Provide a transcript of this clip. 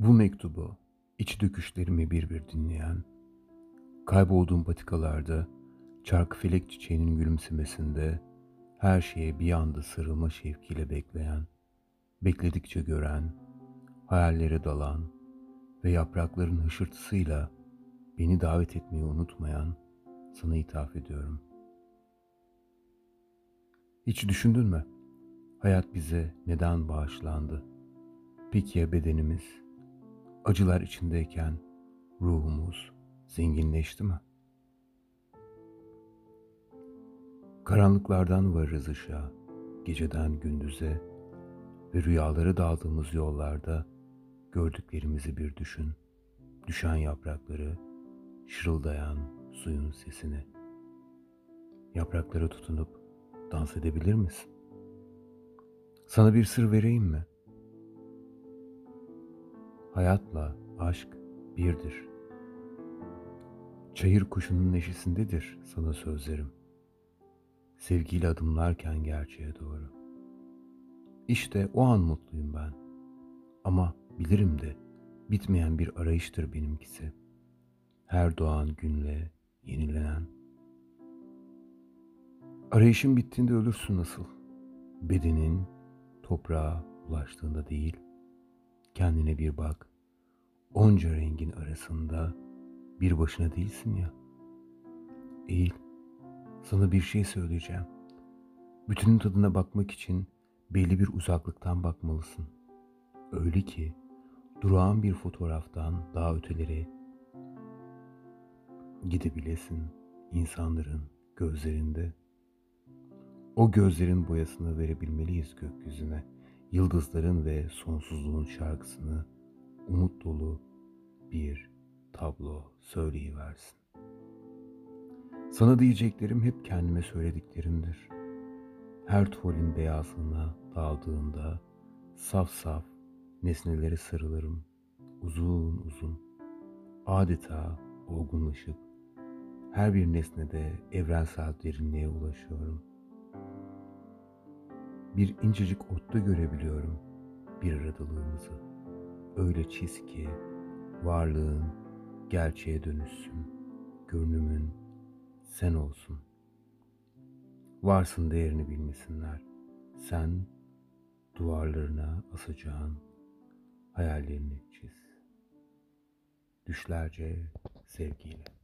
Bu mektubu iç döküşlerimi bir bir dinleyen, kaybolduğum patikalarda çarkı felek çiçeğinin gülümsemesinde her şeye bir anda sarılma şevkiyle bekleyen, bekledikçe gören, hayallere dalan ve yaprakların hışırtısıyla beni davet etmeyi unutmayan sana ithaf ediyorum. Hiç düşündün mü? Hayat bize neden bağışlandı? Peki ya bedenimiz? Acılar içindeyken ruhumuz zenginleşti mi? Karanlıklardan varırız ışığa, geceden gündüze ve rüyalara daldığımız yollarda gördüklerimizi bir düşün. Düşen yaprakları, şırıldayan suyun sesini. Yapraklara tutunup dans edebilir misin? Sana bir sır vereyim mi? Hayatla aşk birdir. Çayır kuşunun neşesindedir sana sözlerim. Sevgiyle adımlarken gerçeğe doğru. İşte o an mutluyum ben. Ama bilirim de bitmeyen bir arayıştır benimkisi. Her doğan günle yenilenen. Arayışın bittiğinde ölürsün nasıl? Bedenin toprağa ulaştığında değil. Kendine bir bak. Onca rengin arasında bir başına değilsin ya. Eğil. Sana bir şey söyleyeceğim. Bütünün tadına bakmak için belli bir uzaklıktan bakmalısın. Öyle ki durağan bir fotoğraftan daha ötelere gidebilesin insanların gözlerinde. O gözlerin boyasını verebilmeliyiz gökyüzüne. Yıldızların ve sonsuzluğun şarkısını umut dolu bir tablo söyleyiversin. Sana diyeceklerim hep kendime söylediklerimdir. Her tuvalin beyazlığına daldığında saf saf nesnelere sarılırım. Uzun uzun. Adeta olgunlaşıp her bir nesnede evrensel derinliğe ulaşıyorum. Bir incecik otta görebiliyorum bir aradalığımızı. Öyle çiz ki varlığın gerçeğe dönüşsün. Görünümün sen olsun. Varsın değerini bilmesinler. Sen duvarlarına asacağın hayallerini çiz. Düşlerce sevgiyle.